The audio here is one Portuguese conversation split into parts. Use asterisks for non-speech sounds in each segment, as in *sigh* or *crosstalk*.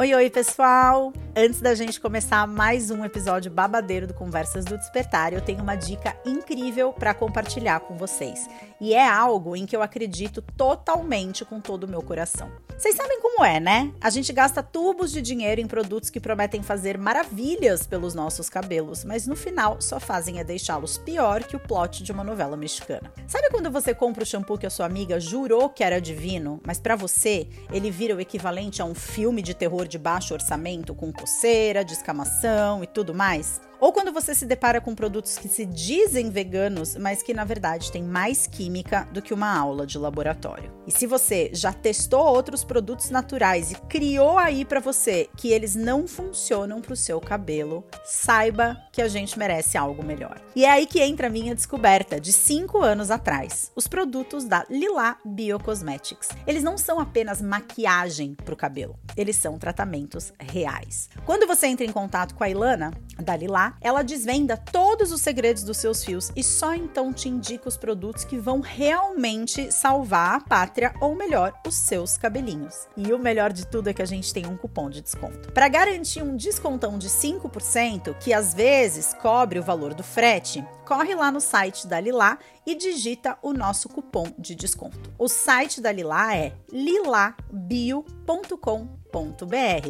Oi, oi, pessoal! Antes da gente começar mais um episódio babadeiro do Conversas do Despertar, eu tenho uma dica incrível para compartilhar com vocês. E é algo em que eu acredito totalmente com todo o meu coração. Vocês sabem como é, né? A gente gasta tubos de dinheiro em produtos que prometem fazer maravilhas pelos nossos cabelos, mas no final só fazem é deixá-los pior que o plot de uma novela mexicana. Sabe quando você compra o shampoo que a sua amiga jurou que era divino, mas para você ele vira o equivalente a um filme de terror de baixo orçamento com coceira, descamação e tudo mais? Ou quando você se depara com produtos que se dizem veganos, mas que na verdade têm mais química do que uma aula de laboratório. E se você já testou outros produtos naturais e criou aí para você que eles não funcionam para o seu cabelo, saiba que a gente merece algo melhor. E é aí que entra a minha descoberta de 5 anos atrás: os produtos da Lila Biocosmetics. Eles não são apenas maquiagem para o cabelo, eles são tratamentos reais. Quando você entra em contato com a Ilana, da Lila, ela desvenda todos os segredos dos seus fios e só então te indica os produtos que vão realmente salvar a pátria ou melhor, os seus cabelinhos. E o melhor de tudo é que a gente tem um cupom de desconto. Para garantir um descontão de 5%, que às vezes cobre o valor do frete, corre lá no site da Lilá e digita o nosso cupom de desconto. O site da Lilá é lilabio.com.br.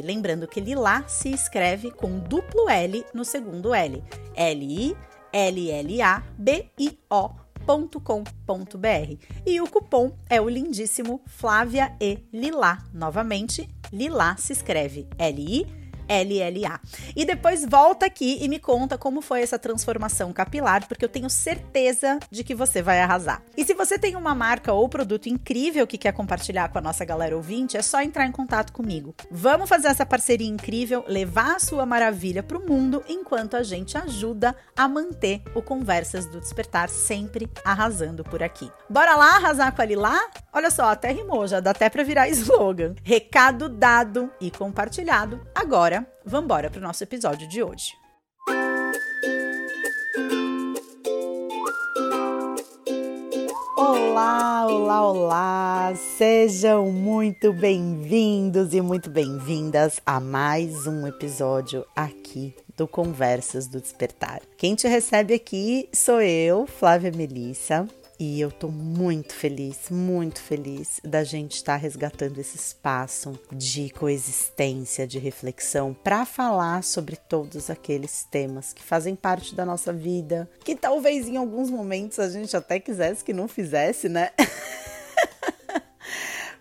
Lembrando que Lilá se escreve com duplo L no segundo L. L-I-L-L-A-B-I-O.com.br. E o cupom é o lindíssimo Flávia e Lilá. Novamente, Lilá se escreve L-I LLA. E depois volta aqui e me conta como foi essa transformação capilar, porque eu tenho certeza de que você vai arrasar. E se você tem uma marca ou produto incrível que quer compartilhar com a nossa galera ouvinte, é só entrar em contato comigo. Vamos fazer essa parceria incrível, levar a sua maravilha para o mundo enquanto a gente ajuda a manter o Conversas do Despertar sempre arrasando por aqui. Bora lá arrasar com a Lilá? Olha só, até rimou, já dá até para virar *laughs* slogan. Recado dado e compartilhado. Agora agora, vambora para o nosso episódio de hoje. Olá, olá, olá! Sejam muito bem-vindos e muito bem-vindas a mais um episódio aqui do Conversas do Despertar. Quem te recebe aqui sou eu, Flávia Melissa, e eu tô muito feliz, muito feliz da gente estar tá resgatando esse espaço de coexistência, de reflexão, para falar sobre todos aqueles temas que fazem parte da nossa vida, que talvez em alguns momentos a gente até quisesse que não fizesse, né? *laughs*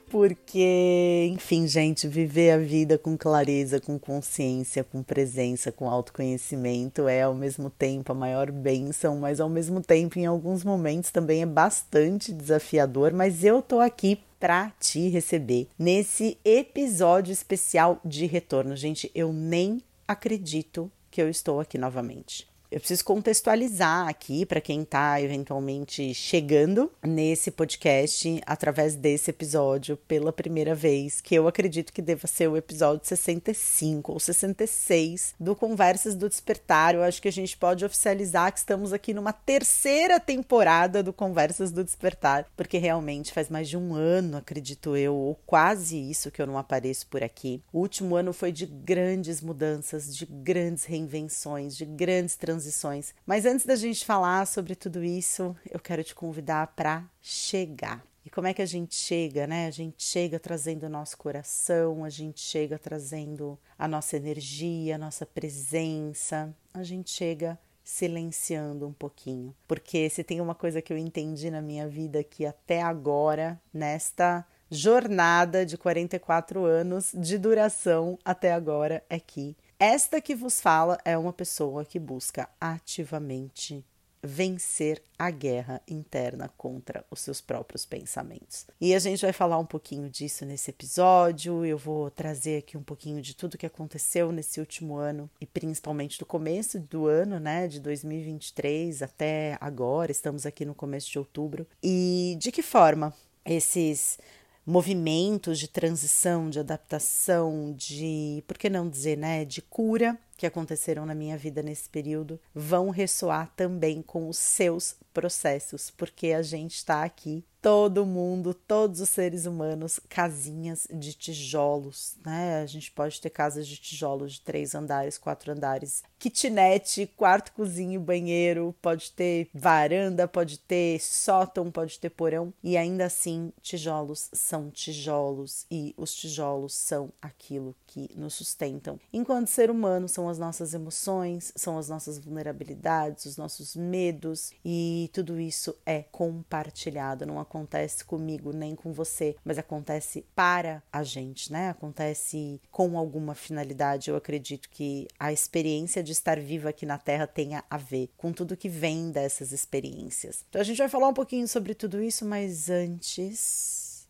Porque, enfim, gente, viver a vida com clareza, com consciência, com presença, com autoconhecimento é ao mesmo tempo a maior bênção, mas ao mesmo tempo, em alguns momentos, também é bastante desafiador. Mas eu tô aqui para te receber nesse episódio especial de retorno. Gente, eu nem acredito que eu estou aqui novamente. Eu preciso contextualizar aqui para quem está eventualmente chegando nesse podcast através desse episódio pela primeira vez, que eu acredito que deva ser o episódio 65 ou 66 do Conversas do Despertar. Eu acho que a gente pode oficializar que estamos aqui numa terceira temporada do Conversas do Despertar, porque realmente faz mais de um ano, acredito eu, ou quase isso que eu não apareço por aqui. O último ano foi de grandes mudanças, de grandes reinvenções, de grandes transformações transições. Mas antes da gente falar sobre tudo isso, eu quero te convidar para chegar. E como é que a gente chega, né? A gente chega trazendo o nosso coração, a gente chega trazendo a nossa energia, a nossa presença, a gente chega silenciando um pouquinho. Porque se tem uma coisa que eu entendi na minha vida que até agora, nesta jornada de 44 anos de duração até agora, é que esta que vos fala é uma pessoa que busca ativamente vencer a guerra interna contra os seus próprios pensamentos. E a gente vai falar um pouquinho disso nesse episódio. Eu vou trazer aqui um pouquinho de tudo que aconteceu nesse último ano e principalmente do começo do ano, né, de 2023 até agora. Estamos aqui no começo de outubro. E de que forma esses movimentos de transição, de adaptação, de, por que não dizer, né, de cura que aconteceram na minha vida nesse período, vão ressoar também com os seus processos, porque a gente está aqui todo mundo, todos os seres humanos, casinhas de tijolos, né? A gente pode ter casas de tijolos de três andares, quatro andares, kitnet, quarto, cozinha, banheiro, pode ter varanda, pode ter sótão, pode ter porão, e ainda assim, tijolos são tijolos e os tijolos são aquilo que nos sustentam. Enquanto ser humano, são as nossas emoções, são as nossas vulnerabilidades, os nossos medos, e tudo isso é compartilhado, não acontece comigo nem com você, mas acontece para a gente, né? Acontece com alguma finalidade. Eu acredito que a experiência de estar viva aqui na Terra tenha a ver com tudo que vem dessas experiências. Então a gente vai falar um pouquinho sobre tudo isso, mas antes.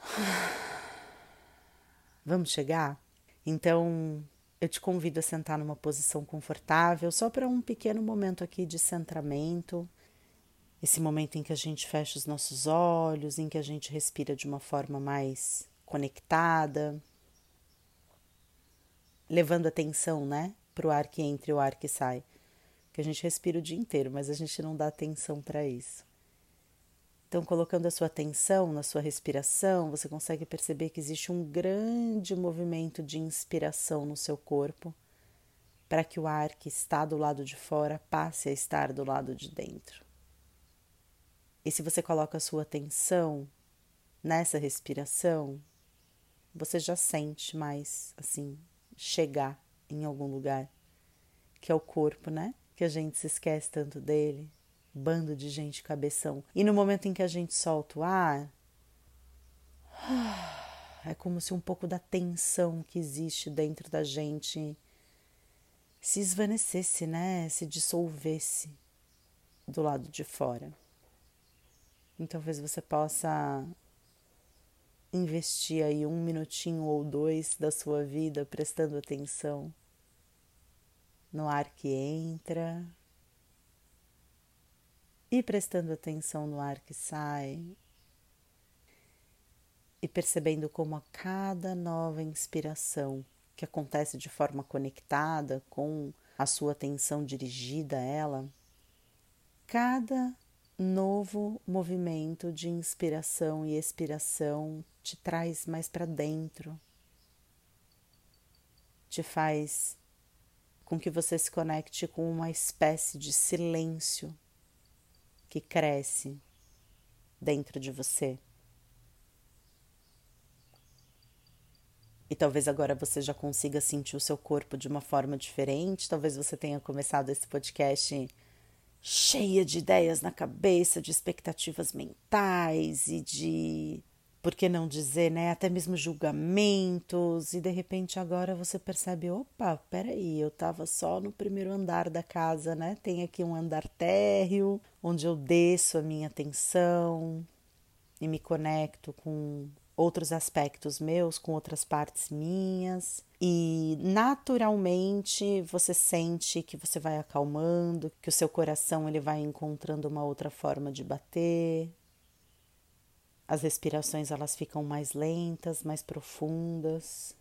*sighs* Vamos chegar? Então, eu te convido a sentar numa posição confortável, só para um pequeno momento aqui de centramento esse momento em que a gente fecha os nossos olhos, em que a gente respira de uma forma mais conectada, levando atenção, né, para o ar que entra e o ar que sai. Que a gente respira o dia inteiro, mas a gente não dá atenção para isso. Então, colocando a sua atenção na sua respiração, você consegue perceber que existe um grande movimento de inspiração no seu corpo, para que o ar que está do lado de fora passe a estar do lado de dentro. E se você coloca a sua atenção nessa respiração, você já sente mais assim chegar em algum lugar, que é o corpo, né? Que a gente se esquece tanto dele, bando de gente cabeção. E no momento em que a gente solta o ar, *sighs* é como se um pouco da tensão que existe dentro da gente se esvanecesse, né? Se dissolvesse do lado de fora. Então, talvez você possa investir aí um minutinho ou dois da sua vida prestando atenção no ar que entra e prestando atenção no ar que sai e percebendo como a cada nova inspiração que acontece de forma conectada com a sua atenção dirigida a ela, cada novo movimento de inspiração e expiração te traz mais para dentro, te faz com que você se conecte com uma espécie de silêncio que cresce dentro de você. E talvez agora você já consiga sentir o seu corpo de uma forma diferente. Talvez você tenha começado esse podcast cheia de ideias na cabeça, de expectativas mentais e de, por que não dizer, né, até mesmo julgamentos, e de repente agora você percebe, opa, peraí, eu estava só no primeiro andar da casa, né? Tem aqui um andar térreo, onde eu desço a minha atenção e me conecto com outros aspectos meus, com outras partes minhas. E naturalmente você sente que você vai acalmando, que o seu coração ele vai encontrando uma outra forma de bater. As respirações elas ficam mais lentas, mais profundas.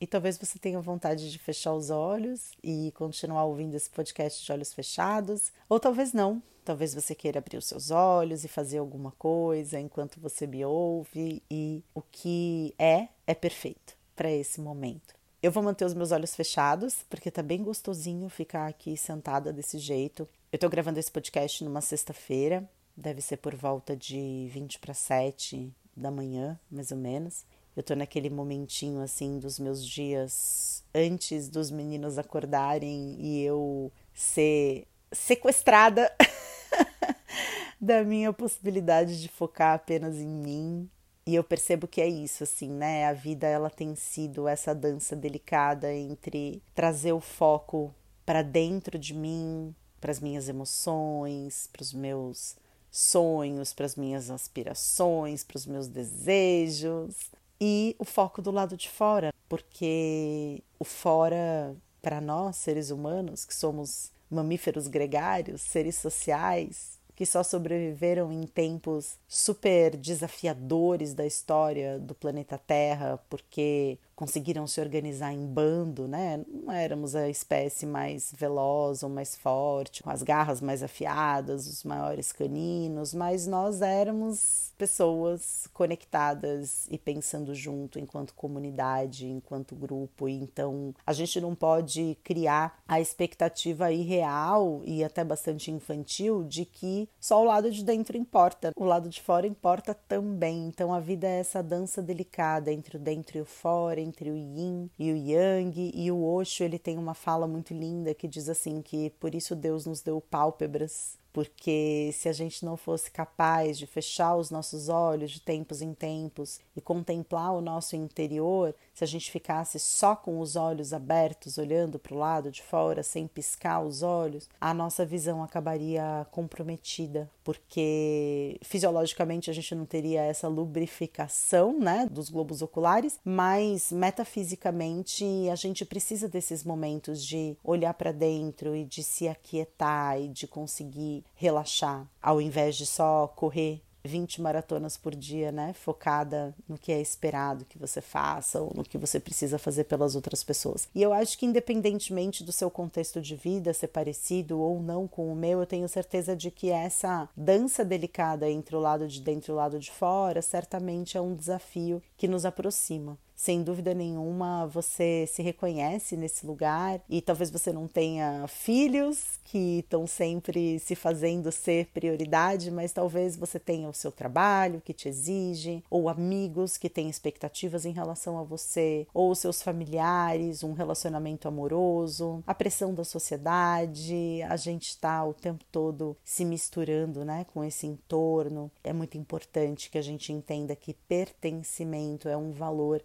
E talvez você tenha vontade de fechar os olhos e continuar ouvindo esse podcast de olhos fechados, ou talvez não. Talvez você queira abrir os seus olhos e fazer alguma coisa enquanto você me ouve, e o que é, é perfeito para esse momento. Eu vou manter os meus olhos fechados, porque tá bem gostosinho ficar aqui sentada desse jeito. Eu tô gravando esse podcast numa sexta-feira, deve ser por volta de 20 para 7 da manhã, mais ou menos. Eu tô naquele momentinho assim dos meus dias antes dos meninos acordarem e eu ser sequestrada *laughs* da minha possibilidade de focar apenas em mim. E eu percebo que é isso, assim, né? A vida ela tem sido essa dança delicada entre trazer o foco para dentro de mim, para as minhas emoções, para os meus sonhos, para as minhas aspirações, para os meus desejos, e o foco do lado de fora, porque o fora, para nós, seres humanos, que somos mamíferos gregários, seres sociais, que só sobreviveram em tempos super desafiadores da história do planeta Terra, porque conseguiram se organizar em bando, né? Não éramos a espécie mais veloz ou mais forte, com as garras mais afiadas, os maiores caninos, mas nós éramos pessoas conectadas e pensando junto enquanto comunidade, enquanto grupo. Então a gente não pode criar a expectativa irreal e até bastante infantil de que só o lado de dentro importa, o lado de fora importa também. Então a vida é essa dança delicada entre o dentro e o fora, entre o yin e o yang. E o Osho ele tem uma fala muito linda que diz assim que por isso Deus nos deu pálpebras porque se a gente não fosse capaz de fechar os nossos olhos de tempos em tempos e contemplar o nosso interior, se a gente ficasse só com os olhos abertos, olhando para o lado de fora, sem piscar os olhos, a nossa visão acabaria comprometida, porque fisiologicamente a gente não teria essa lubrificação, né, dos globos oculares, mas metafisicamente a gente precisa desses momentos de olhar para dentro e de se aquietar e de conseguir relaxar, ao invés de só correr 20 maratonas por dia, né? Focada no que é esperado que você faça ou no que você precisa fazer pelas outras pessoas. E eu acho que, independentemente do seu contexto de vida ser parecido ou não com o meu, eu tenho certeza de que essa dança delicada entre o lado de dentro e o lado de fora certamente é um desafio que nos aproxima sem dúvida nenhuma você se reconhece nesse lugar e talvez você não tenha filhos que estão sempre se fazendo ser prioridade, mas talvez você tenha o seu trabalho que te exige, ou amigos que têm expectativas em relação a você, ou seus familiares, um relacionamento amoroso, a pressão da sociedade, a gente está o tempo todo se misturando né, com esse entorno. É muito importante que a gente entenda que pertencimento é um valor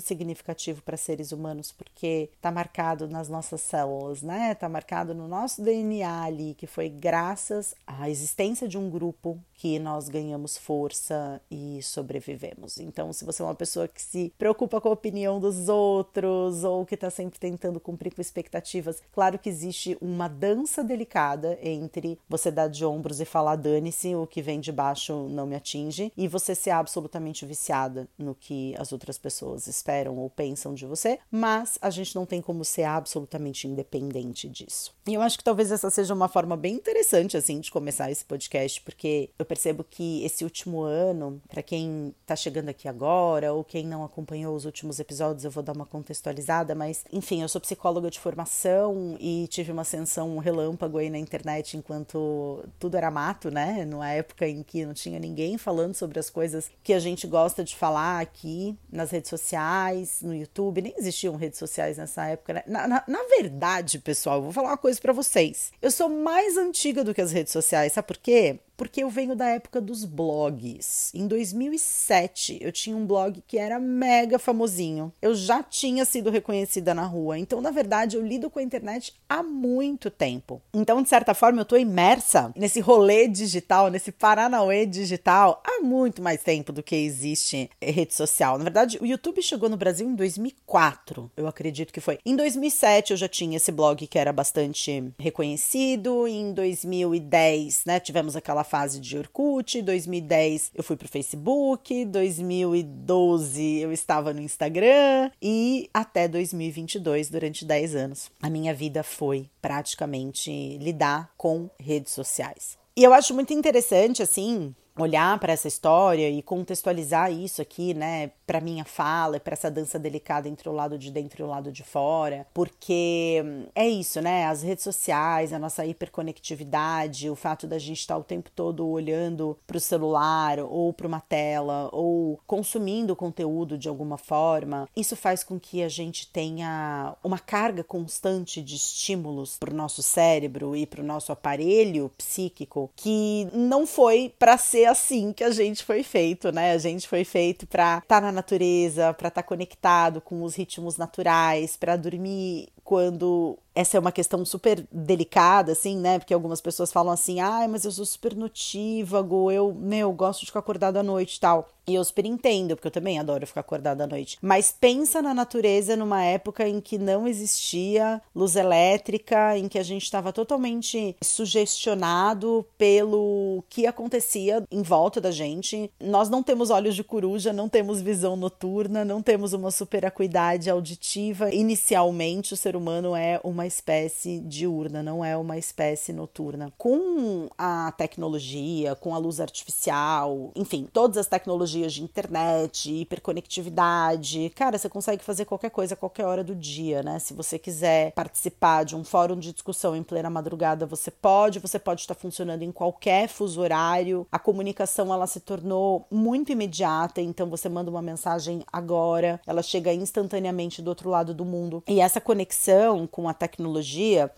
significativo para seres humanos, porque está marcado nas nossas células, né? Está marcado no nosso DNA ali, que foi graças à existência de um grupo que nós ganhamos força e sobrevivemos. Então, se você é uma pessoa que se preocupa com a opinião dos outros ou que está sempre tentando cumprir com expectativas, claro que existe uma dança delicada entre você dar de ombros e falar dane-se, o que vem de baixo não me atinge, e você ser absolutamente viciada no que as outras pessoas esperam ou pensam de você, mas a gente não tem como ser absolutamente independente disso. E eu acho que talvez essa seja uma forma bem interessante assim de começar esse podcast, porque eu percebo que esse último ano, para quem tá chegando aqui agora ou quem não acompanhou os últimos episódios, eu vou dar uma contextualizada, mas enfim, eu sou psicóloga de formação e tive uma ascensão relâmpago aí na internet enquanto tudo era mato, né? Numa época em que não tinha ninguém falando sobre as coisas que a gente gosta de falar aqui nas redes sociais, no YouTube, nem existiam redes sociais nessa época. Né? Na, na, na, verdade, pessoal, eu vou falar uma coisa para vocês. Eu sou mais antiga do que as redes sociais, sabe por quê? Porque eu venho da época dos blogs. Em 2007, eu tinha um blog que era mega famosinho. Eu já tinha sido reconhecida na rua. Então, na verdade, eu lido com a internet há muito tempo. Então, de certa forma, eu tô imersa nesse rolê digital, nesse Paranauê digital há muito mais tempo do que existe rede social. Na verdade, o YouTube chegou no Brasil em 2004, eu acredito que foi. Em 2007, eu já tinha esse blog que era bastante reconhecido. Em 2010, né, tivemos aquela fase de Orkut, 2010 eu fui pro Facebook, 2012 eu estava no Instagram e até 2022, durante 10 anos, a minha vida foi praticamente lidar com redes sociais. E eu acho muito interessante, assim, olhar para essa história e contextualizar isso aqui, né, para minha fala, para essa dança delicada entre o lado de dentro e o lado de fora, porque é isso, né? As redes sociais, a nossa hiperconectividade, o fato da gente estar o tempo todo olhando para o celular ou para uma tela ou consumindo conteúdo de alguma forma, isso faz com que a gente tenha uma carga constante de estímulos para o nosso cérebro e para o nosso aparelho psíquico que não foi para ser assim que a gente foi feito, né? A gente foi feito para estar tá na natureza, para estar tá conectado com os ritmos naturais, para dormir quando essa é uma questão super delicada, assim, né? Porque algumas pessoas falam assim, ah, mas eu sou super notívago, eu, meu, gosto de ficar acordado à noite e tal. E eu super entendo, porque eu também adoro ficar acordado à noite. Mas pensa na natureza numa época em que não existia luz elétrica, em que a gente estava totalmente sugestionado pelo que acontecia em volta da gente. Nós não temos olhos de coruja, não temos visão noturna, não temos uma super acuidade auditiva. Inicialmente, o ser humano é uma espécie diurna, não é uma espécie noturna. Com a tecnologia, com a luz artificial, enfim, todas as tecnologias tecnologias de internet, hiperconectividade. Cara, você consegue fazer qualquer coisa a qualquer hora do dia, né? Se você quiser participar de um fórum de discussão em plena madrugada, você pode, você pode estar funcionando em qualquer fuso horário. A comunicação ela se tornou muito imediata, então você manda uma mensagem agora, ela chega instantaneamente do outro lado do mundo. E essa conexão com a tecnologia,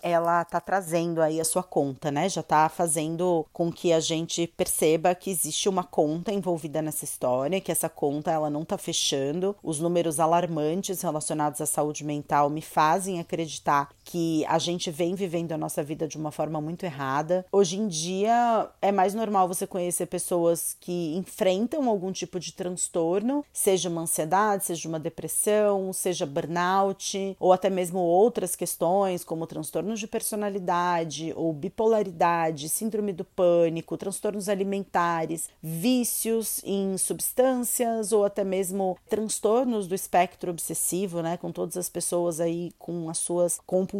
ela tá trazendo aí a sua conta, né? Já tá fazendo com que a gente perceba que existe uma conta envolvida nessa história que essa conta ela não está fechando. Os números alarmantes relacionados à saúde mental me fazem acreditar que a gente vem vivendo a nossa vida de uma forma muito errada. Hoje em dia é mais normal você conhecer pessoas que enfrentam algum tipo de transtorno, seja uma ansiedade, seja uma depressão, seja burnout, ou até mesmo outras questões como transtornos de personalidade ou bipolaridade, síndrome do pânico, transtornos alimentares, vícios em substâncias ou até mesmo transtornos do espectro obsessivo, né, com todas as pessoas aí com as suas compulsões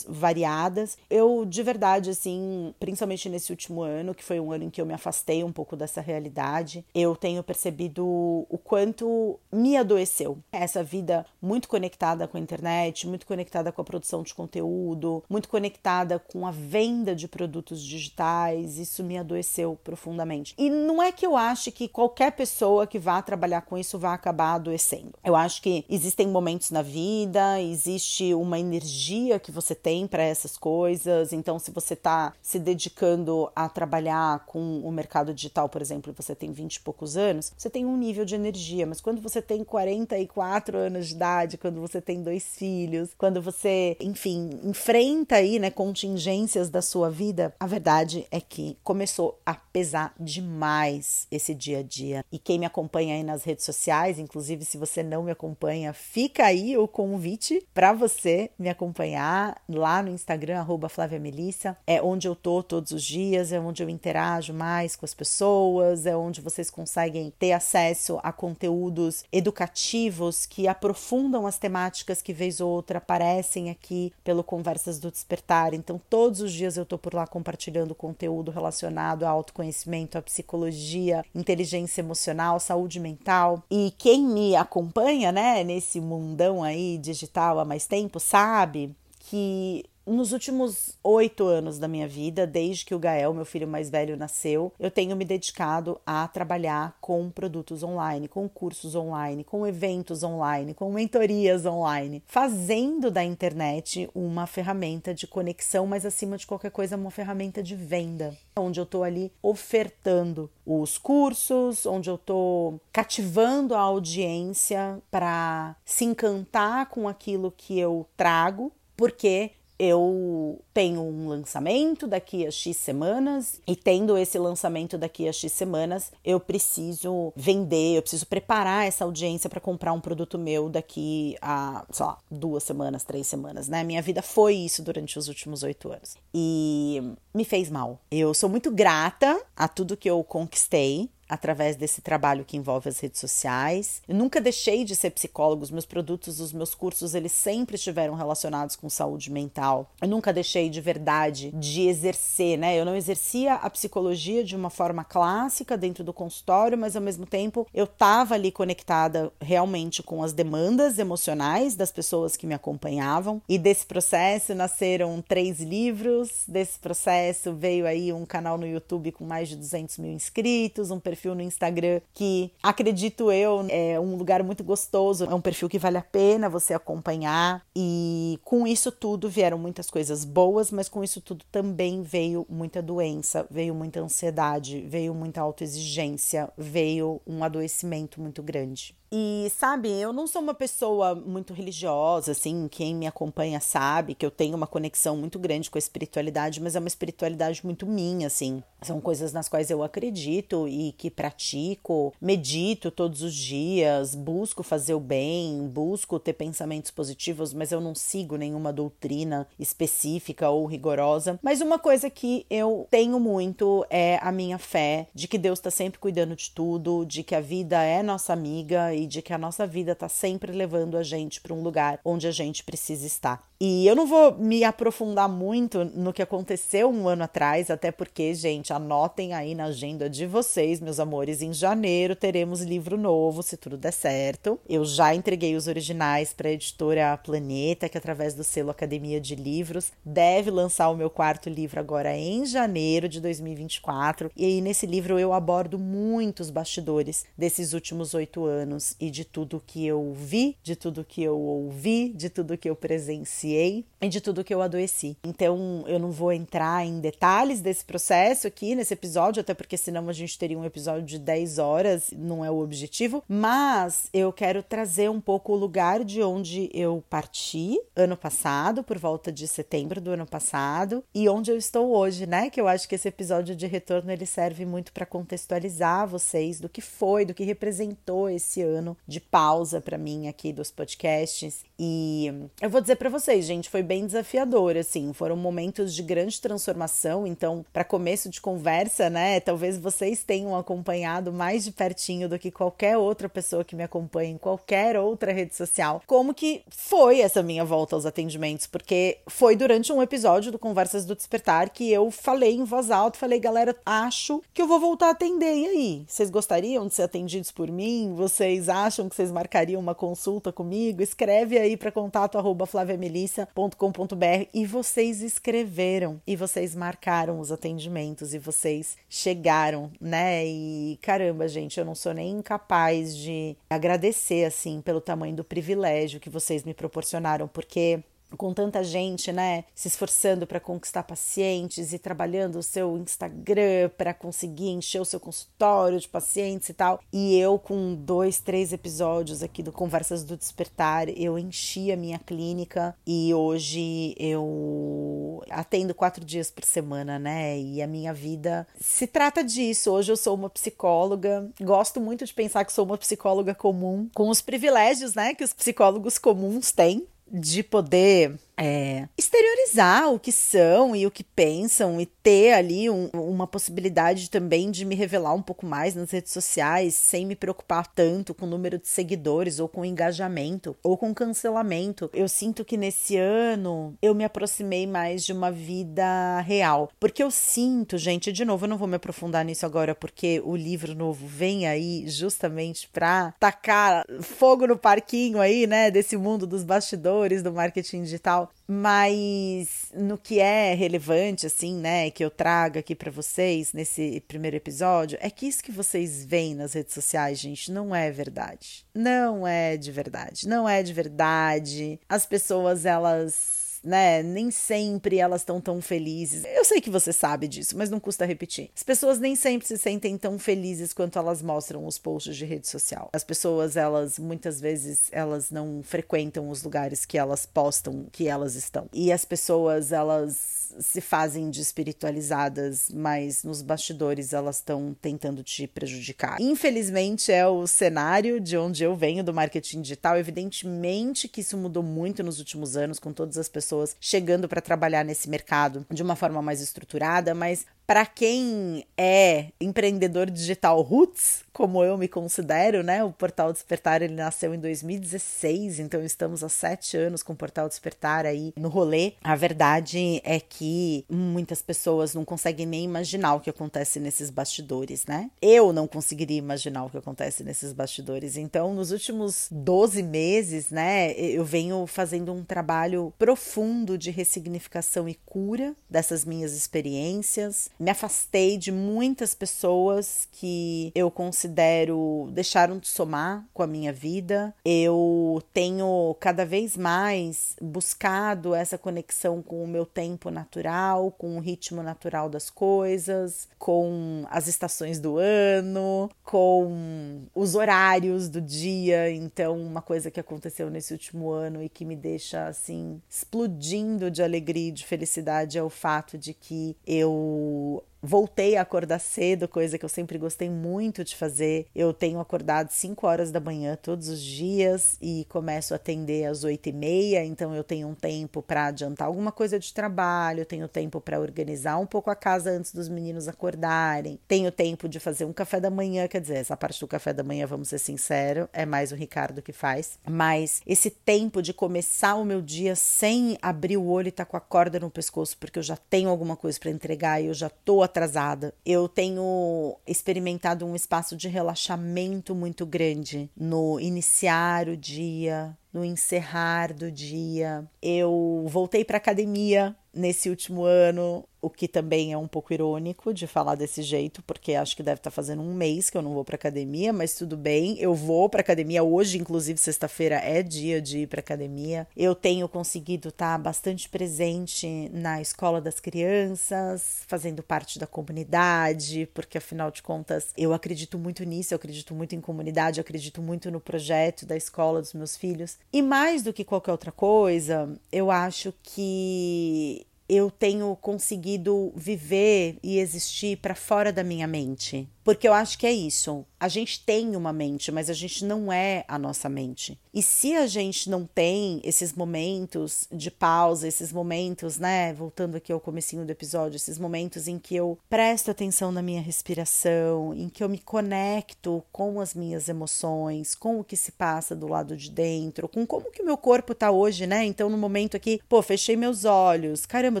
variadas. Eu de verdade assim, principalmente nesse último ano, que foi um ano em que eu me afastei um pouco dessa realidade, eu tenho percebido o quanto me adoeceu essa vida muito conectada com a internet, muito conectada com a produção de conteúdo, muito conectada com a venda de produtos digitais. Isso me adoeceu profundamente. E não é que eu ache que qualquer pessoa que vá trabalhar com isso vai acabar adoecendo. Eu acho que existem momentos na vida, existe uma energia que você tem para essas coisas. Então, se você está se dedicando a trabalhar com o mercado digital, por exemplo, e você tem 20 e poucos anos, você tem um nível de energia. Mas quando você tem 44 anos de idade, quando você tem dois filhos, quando você, enfim, enfrenta aí, né, contingências da sua vida, a verdade é que começou a pesar demais esse dia a dia. E quem me acompanha aí nas redes sociais, inclusive se você não me acompanha, fica aí o convite para você me acompanhar lá no Instagram, arroba Flávia Melissa. É onde eu tô todos os dias, é onde eu interajo mais com as pessoas, é onde vocês conseguem ter acesso a conteúdos educativos que aprofundam as temáticas que vez ou outra aparecem aqui pelo Conversas do Despertar. Então, todos os dias eu tô por lá compartilhando conteúdo relacionado ao autoconhecimento, à psicologia, inteligência emocional, saúde mental. E quem me acompanha, né, nesse mundão aí digital há mais tempo, sabe que nos últimos oito anos da minha vida, desde que o Gael, meu filho mais velho, nasceu, eu tenho me dedicado a trabalhar com produtos online, com cursos online, com eventos online, com mentorias online, fazendo da internet uma ferramenta de conexão, mas acima de qualquer coisa, uma ferramenta de venda, onde eu estou ali ofertando os cursos, onde eu estou cativando a audiência para se encantar com aquilo que eu trago porque eu tenho um lançamento daqui a X semanas e tendo esse lançamento daqui a X semanas, eu preciso vender, eu preciso preparar essa audiência para comprar um produto meu daqui a, sei lá, duas semanas, três semanas, né? Minha vida foi isso durante os últimos oito anos e me fez mal. Eu sou muito grata a tudo que eu conquistei, através desse trabalho que envolve as redes sociais. Eu nunca deixei de ser psicólogo, os meus produtos, os meus cursos, eles sempre estiveram relacionados com saúde mental. Eu nunca deixei de verdade de exercer, né? Eu não exercia a psicologia de uma forma clássica dentro do consultório, mas ao mesmo tempo eu estava ali conectada realmente com as demandas emocionais das pessoas que me acompanhavam. E desse processo nasceram três livros, desse processo veio aí um canal no YouTube com mais de 200 mil inscritos, um perfil no Instagram que, acredito eu, é um lugar muito gostoso, é um perfil que vale a pena você acompanhar. E com isso tudo vieram muitas coisas boas, mas com isso tudo também veio muita doença, veio muita ansiedade, veio muita autoexigência, veio um adoecimento muito grande. E sabe, eu não sou uma pessoa muito religiosa, assim, quem me acompanha sabe que eu tenho uma conexão muito grande com a espiritualidade, mas é uma espiritualidade muito minha, assim. São coisas nas quais eu acredito e que pratico, medito todos os dias, busco fazer o bem, busco ter pensamentos positivos, mas eu não sigo nenhuma doutrina específica ou rigorosa. Mas uma coisa que eu tenho muito é a minha fé de que Deus está sempre cuidando de tudo, de que a vida é nossa amiga de que a nossa vida está sempre levando a gente para um lugar onde a gente precisa estar. E eu não vou me aprofundar muito no que aconteceu um ano atrás, até porque, gente, anotem aí na agenda de vocês, meus amores, em janeiro teremos livro novo, se tudo der certo. Eu já entreguei os originais para a editora Planeta, que através do selo Academia de Livros deve lançar o meu quarto livro agora em janeiro de 2024. E aí nesse livro eu abordo muitos bastidores desses últimos oito anos e de tudo que eu vi, de tudo que eu ouvi, de tudo que eu presenciei e de tudo que eu adoeci. Então, eu não vou entrar em detalhes desse processo aqui nesse episódio, até porque senão a gente teria um episódio de 10 horas, não é o objetivo, mas eu quero trazer um pouco o lugar de onde eu parti ano passado, por volta de setembro do ano passado, e onde eu estou hoje, né? Que eu acho que esse episódio de retorno ele serve muito para contextualizar vocês do que foi, do que representou esse ano de pausa para mim aqui dos podcasts. E eu vou dizer para vocês, gente, foi bem desafiador, assim, foram momentos de grande transformação, então, para começo de conversa, né, talvez vocês tenham acompanhado mais de pertinho do que qualquer outra pessoa que me acompanha em qualquer outra rede social, como que foi essa minha volta aos atendimentos, porque foi durante um episódio do Conversas do Despertar que eu falei em voz alta, falei, galera, acho que eu vou voltar a atender, e aí? Vocês gostariam de ser atendidos por mim? Vocês acham que vocês marcariam uma consulta comigo? Escreve aí para contato arroba melissa.com.br e vocês escreveram e vocês marcaram os atendimentos e vocês chegaram, né? E caramba, gente, eu não sou nem capaz de agradecer assim pelo tamanho do privilégio que vocês me proporcionaram, porque com tanta gente, né, se esforçando para conquistar pacientes e trabalhando o seu Instagram para conseguir encher o seu consultório de pacientes e tal. E eu, com dois, três episódios aqui do Conversas do Despertar, eu enchi a minha clínica e hoje eu atendo quatro dias por semana, né? E a minha vida se trata disso. Hoje eu sou uma psicóloga, gosto muito de pensar que sou uma psicóloga comum, com os privilégios, né, que os psicólogos comuns têm de poder é, exteriorizar o que são e o que pensam e ter ali um, uma possibilidade também de me revelar um pouco mais nas redes sociais sem me preocupar tanto com o número de seguidores ou com engajamento ou com cancelamento. Eu sinto que nesse ano eu me aproximei mais de uma vida real. Porque eu sinto, gente, de novo, eu não vou me aprofundar nisso agora porque o livro novo vem aí justamente pra tacar fogo no parquinho aí, né, desse mundo dos bastidores do marketing digital mas no que é relevante, assim, né, que eu trago aqui para vocês nesse primeiro episódio, é que isso que vocês veem nas redes sociais, gente, não é verdade. Não é de verdade. Não é de verdade. As pessoas, elas né? Nem sempre elas estão tão felizes. Eu sei que você sabe disso, mas não custa repetir. As pessoas nem sempre se sentem tão felizes quanto elas mostram os posts de rede social. As pessoas, elas muitas vezes elas não frequentam os lugares que elas postam que elas estão. E as pessoas, elas se fazem de espiritualizadas, mas nos bastidores elas estão tentando te prejudicar. Infelizmente é o cenário de onde eu venho do marketing digital. Evidentemente que isso mudou muito nos últimos anos, com todas as pessoas chegando para trabalhar nesse mercado de uma forma mais estruturada, mas para quem é empreendedor digital roots, como eu me considero, né? O Portal Despertar ele nasceu em 2016, então estamos há sete anos com o Portal Despertar aí no rolê. A verdade é que muitas pessoas não conseguem nem imaginar o que acontece nesses bastidores, né? Eu não conseguiria imaginar o que acontece nesses bastidores. Então, nos últimos 12 meses, né, eu venho fazendo um trabalho profundo de ressignificação e cura dessas minhas experiências me afastei de muitas pessoas que eu considero deixaram de somar com a minha vida. Eu tenho cada vez mais buscado essa conexão com o meu tempo na natural, com o ritmo natural das coisas, com as estações do ano, com os horários do dia. Então, uma coisa que aconteceu nesse último ano e que me deixa assim explodindo de alegria e de felicidade é o fato de que eu voltei a acordar cedo, coisa que eu sempre gostei muito de fazer. Eu tenho acordado 5 horas da manhã todos os dias e começo a atender às 8 e meia, então eu tenho um tempo para adiantar alguma coisa de trabalho, tenho tempo para organizar um pouco a casa antes dos meninos acordarem, tenho tempo de fazer um café da manhã, quer dizer, essa parte do café da manhã, vamos ser sinceros, é mais o Ricardo que faz, mas esse tempo de começar o meu dia sem abrir o olho e estar tá com a corda no pescoço, porque eu já tenho alguma coisa para entregar e eu já tô atrasada. Eu tenho experimentado um espaço de relaxamento muito grande no iniciar o dia, no encerrar do dia. Eu voltei para academia nesse último ano o que também é um pouco irônico de falar desse jeito, porque acho que deve estar tá fazendo um mês que eu não vou para academia, mas tudo bem, eu vou para academia hoje, inclusive sexta-feira é dia de ir para academia. Eu tenho conseguido estar tá bastante presente na escola das crianças, fazendo parte da comunidade, porque afinal de contas eu acredito muito nisso, eu acredito muito em comunidade, eu acredito muito no projeto da escola dos meus filhos. E mais do que qualquer outra coisa, eu acho que eu tenho conseguido viver e existir para fora da minha mente. Porque eu acho que é isso. A gente tem uma mente, mas a gente não é a nossa mente. E se a gente não tem esses momentos de pausa, esses momentos, né, voltando aqui ao comecinho do episódio, esses momentos em que eu presto atenção na minha respiração, em que eu me conecto com as minhas emoções, com o que se passa do lado de dentro, com como que o meu corpo tá hoje, né? Então no momento aqui, pô, fechei meus olhos, caramba,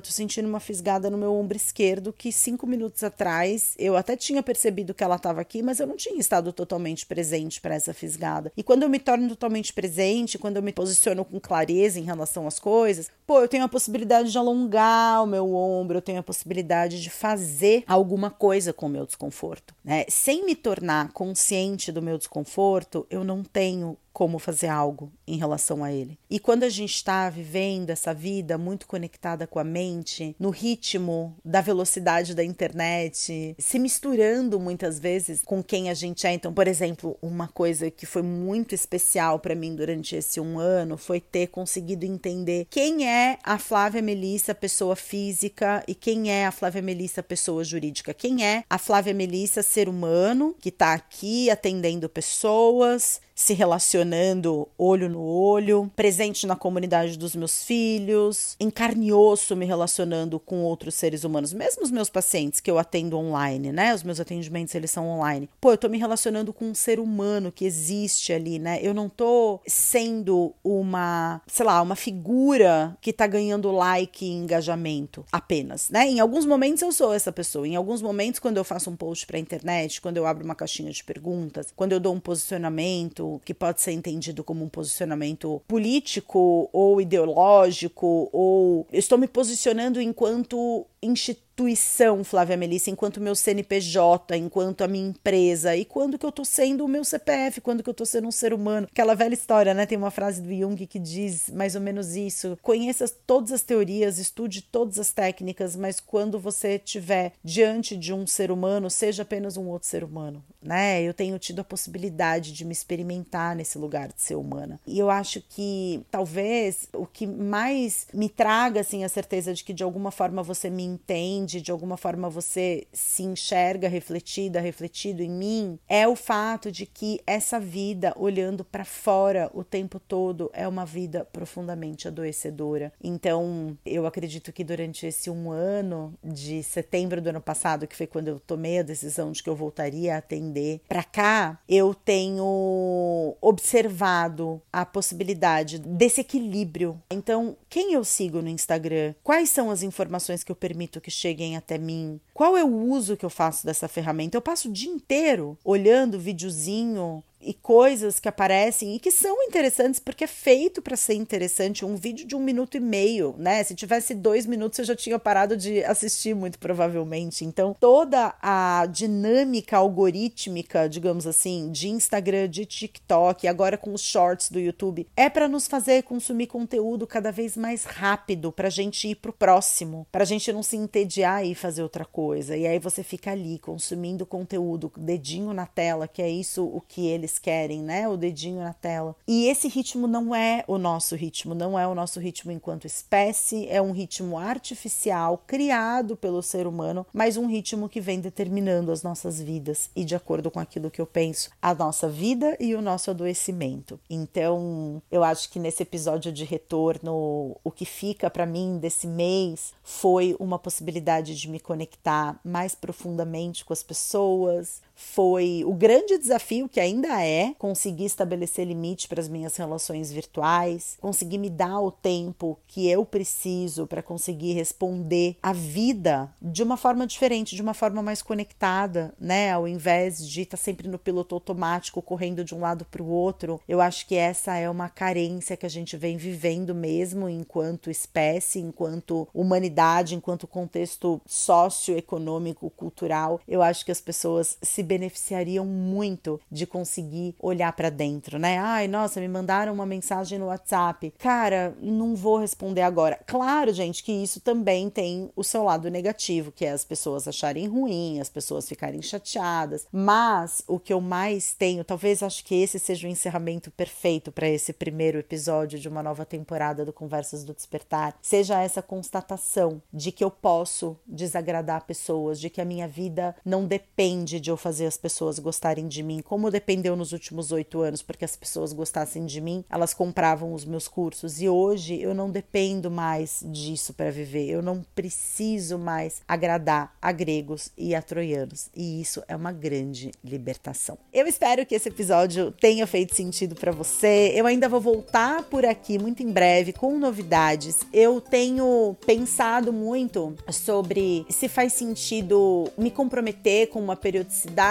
tô sentindo uma fisgada no meu ombro esquerdo que cinco minutos atrás eu até tinha percebido que ela estava aqui, mas eu não tinha estado totalmente presente para essa fisgada. E quando eu me torno totalmente presente, quando eu me posiciono com clareza em relação às coisas, pô, eu tenho a possibilidade de alongar o meu ombro, eu tenho a possibilidade de fazer alguma coisa com o meu desconforto, né? Sem me tornar consciente do meu desconforto, eu não tenho como fazer algo em relação a ele. E quando a gente está vivendo essa vida muito conectada com a mente, no ritmo da velocidade da internet, se misturando muitas vezes com quem a gente é. Então, por exemplo, uma coisa que foi muito especial para mim durante esse um ano foi ter conseguido entender quem é a Flávia Melissa, pessoa física, e quem é a Flávia Melissa, pessoa jurídica. Quem é a Flávia Melissa, ser humano, que está aqui atendendo pessoas, se relacionando olho no olho, presente na comunidade dos meus filhos, em carne e osso me relacionando com outros seres humanos, mesmo os meus pacientes que eu atendo online, né? Os meus atendimentos eles são online. Pô, eu tô me relacionando com um ser humano que existe ali, né? Eu não tô sendo uma, sei lá, uma figura que tá ganhando like e engajamento apenas, né? Em alguns momentos eu sou essa pessoa, em alguns momentos quando eu faço um post pra internet, quando eu abro uma caixinha de perguntas, quando eu dou um posicionamento posicionamento que pode ser entendido como um posicionamento político ou ideológico, ou estou me posicionando enquanto instituição instituição, Flávia Melissa, enquanto meu CNPJ, enquanto a minha empresa, e quando que eu tô sendo o meu CPF, quando que eu tô sendo um ser humano. Aquela velha história, né? Tem uma frase do Jung que diz mais ou menos isso. Conheça todas as teorias, estude todas as técnicas, mas quando você estiver diante de um ser humano, seja apenas um outro ser humano, né? Eu tenho tido a possibilidade de me experimentar nesse lugar de ser humana. E eu acho que talvez o que mais me traga assim a certeza de que de alguma forma você me entende entende, de alguma forma você se enxerga refletida, refletido em mim, é o fato de que essa vida olhando para fora o tempo todo é uma vida profundamente adoecedora. Então, eu acredito que durante esse um ano de setembro do ano passado, que foi quando eu tomei a decisão de que eu voltaria a atender, para cá eu tenho observado a possibilidade desse equilíbrio. Então, quem eu sigo no Instagram? Quais são as informações que eu permito que cheguem cheguem até mim? Qual é o uso que eu faço dessa ferramenta? Eu passo o dia inteiro olhando videozinho e coisas que aparecem e que são interessantes porque é feito para ser interessante. Um vídeo de um minuto e meio, né? Se tivesse dois minutos, eu já tinha parado de assistir, muito provavelmente. Então, toda a dinâmica algorítmica, digamos assim, de Instagram, de TikTok, agora com os shorts do YouTube, é para nos fazer consumir conteúdo cada vez mais rápido, para gente ir pro próximo, para gente não se entediar e fazer outra coisa. E aí você fica ali consumindo conteúdo, dedinho na tela, que é isso o que eles querem, né? O dedinho na tela. E esse ritmo não é o nosso ritmo, não é o nosso ritmo enquanto espécie, é um ritmo artificial criado pelo ser humano, mas um ritmo que vem determinando as nossas vidas e de acordo com aquilo que eu penso, a nossa vida e o nosso adoecimento. Então, eu acho que nesse episódio de retorno, o que fica para mim desse mês foi uma possibilidade de me conectar mais profundamente com as pessoas, foi o grande desafio que ainda é conseguir estabelecer limite para as minhas relações virtuais, conseguir me dar o tempo que eu preciso para conseguir responder à vida de uma forma diferente, de uma forma mais conectada, né? Ao invés de estar tá sempre no piloto automático, correndo de um lado para o outro. Eu acho que essa é uma carência que a gente vem vivendo mesmo enquanto espécie, enquanto humanidade, enquanto contexto socioeconômico, cultural. Eu acho que as pessoas se beneficiariam muito de conseguir olhar para dentro, né? Ai, nossa, me mandaram uma mensagem no WhatsApp. Cara, não vou responder agora. Claro, gente, que isso também tem o seu lado negativo, que é as pessoas acharem ruim, as pessoas ficarem chateadas. Mas o que eu mais tenho, talvez acho que esse seja o encerramento perfeito para esse primeiro episódio de uma nova temporada do Conversas do Despertar, seja essa constatação de que eu posso desagradar pessoas, de que a minha vida não depende de eu fazer fazer as pessoas gostarem de mim, como dependeu nos últimos oito anos porque as pessoas gostassem de mim, elas compravam os meus cursos e hoje eu não dependo mais disso para viver, eu não preciso mais agradar a gregos e a troianos e isso é uma grande libertação. Eu espero que esse episódio tenha feito sentido para você. Eu ainda vou voltar por aqui muito em breve com novidades. Eu tenho pensado muito sobre se faz sentido me comprometer com uma periodicidade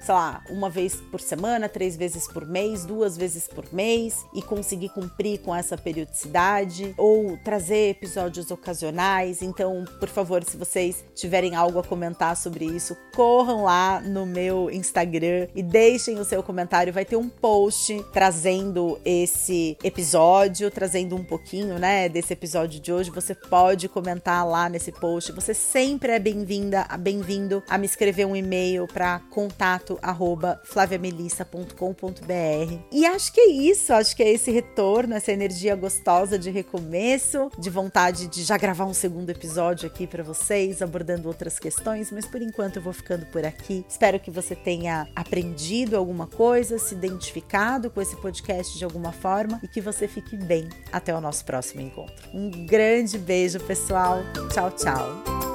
sei lá, uma vez por semana, três vezes por mês, duas vezes por mês e conseguir cumprir com essa periodicidade ou trazer episódios ocasionais. Então, por favor, se vocês tiverem algo a comentar sobre isso, corram lá no meu Instagram e deixem o seu comentário. Vai ter um post trazendo esse episódio, trazendo um pouquinho, né, desse episódio de hoje. Você pode comentar lá nesse post. Você sempre é bem-vinda, bem-vindo a me escrever um e-mail para para contato arroba flaviamelissa.com.br. E acho que é isso, acho que é esse retorno, essa energia gostosa de recomeço, de vontade de já gravar um segundo episódio aqui para vocês, abordando outras questões, mas por enquanto eu vou ficando por aqui. Espero que você tenha aprendido alguma coisa, se identificado com esse podcast de alguma forma e que você fique bem. Até o nosso próximo encontro. Um grande beijo, pessoal. Tchau, tchau.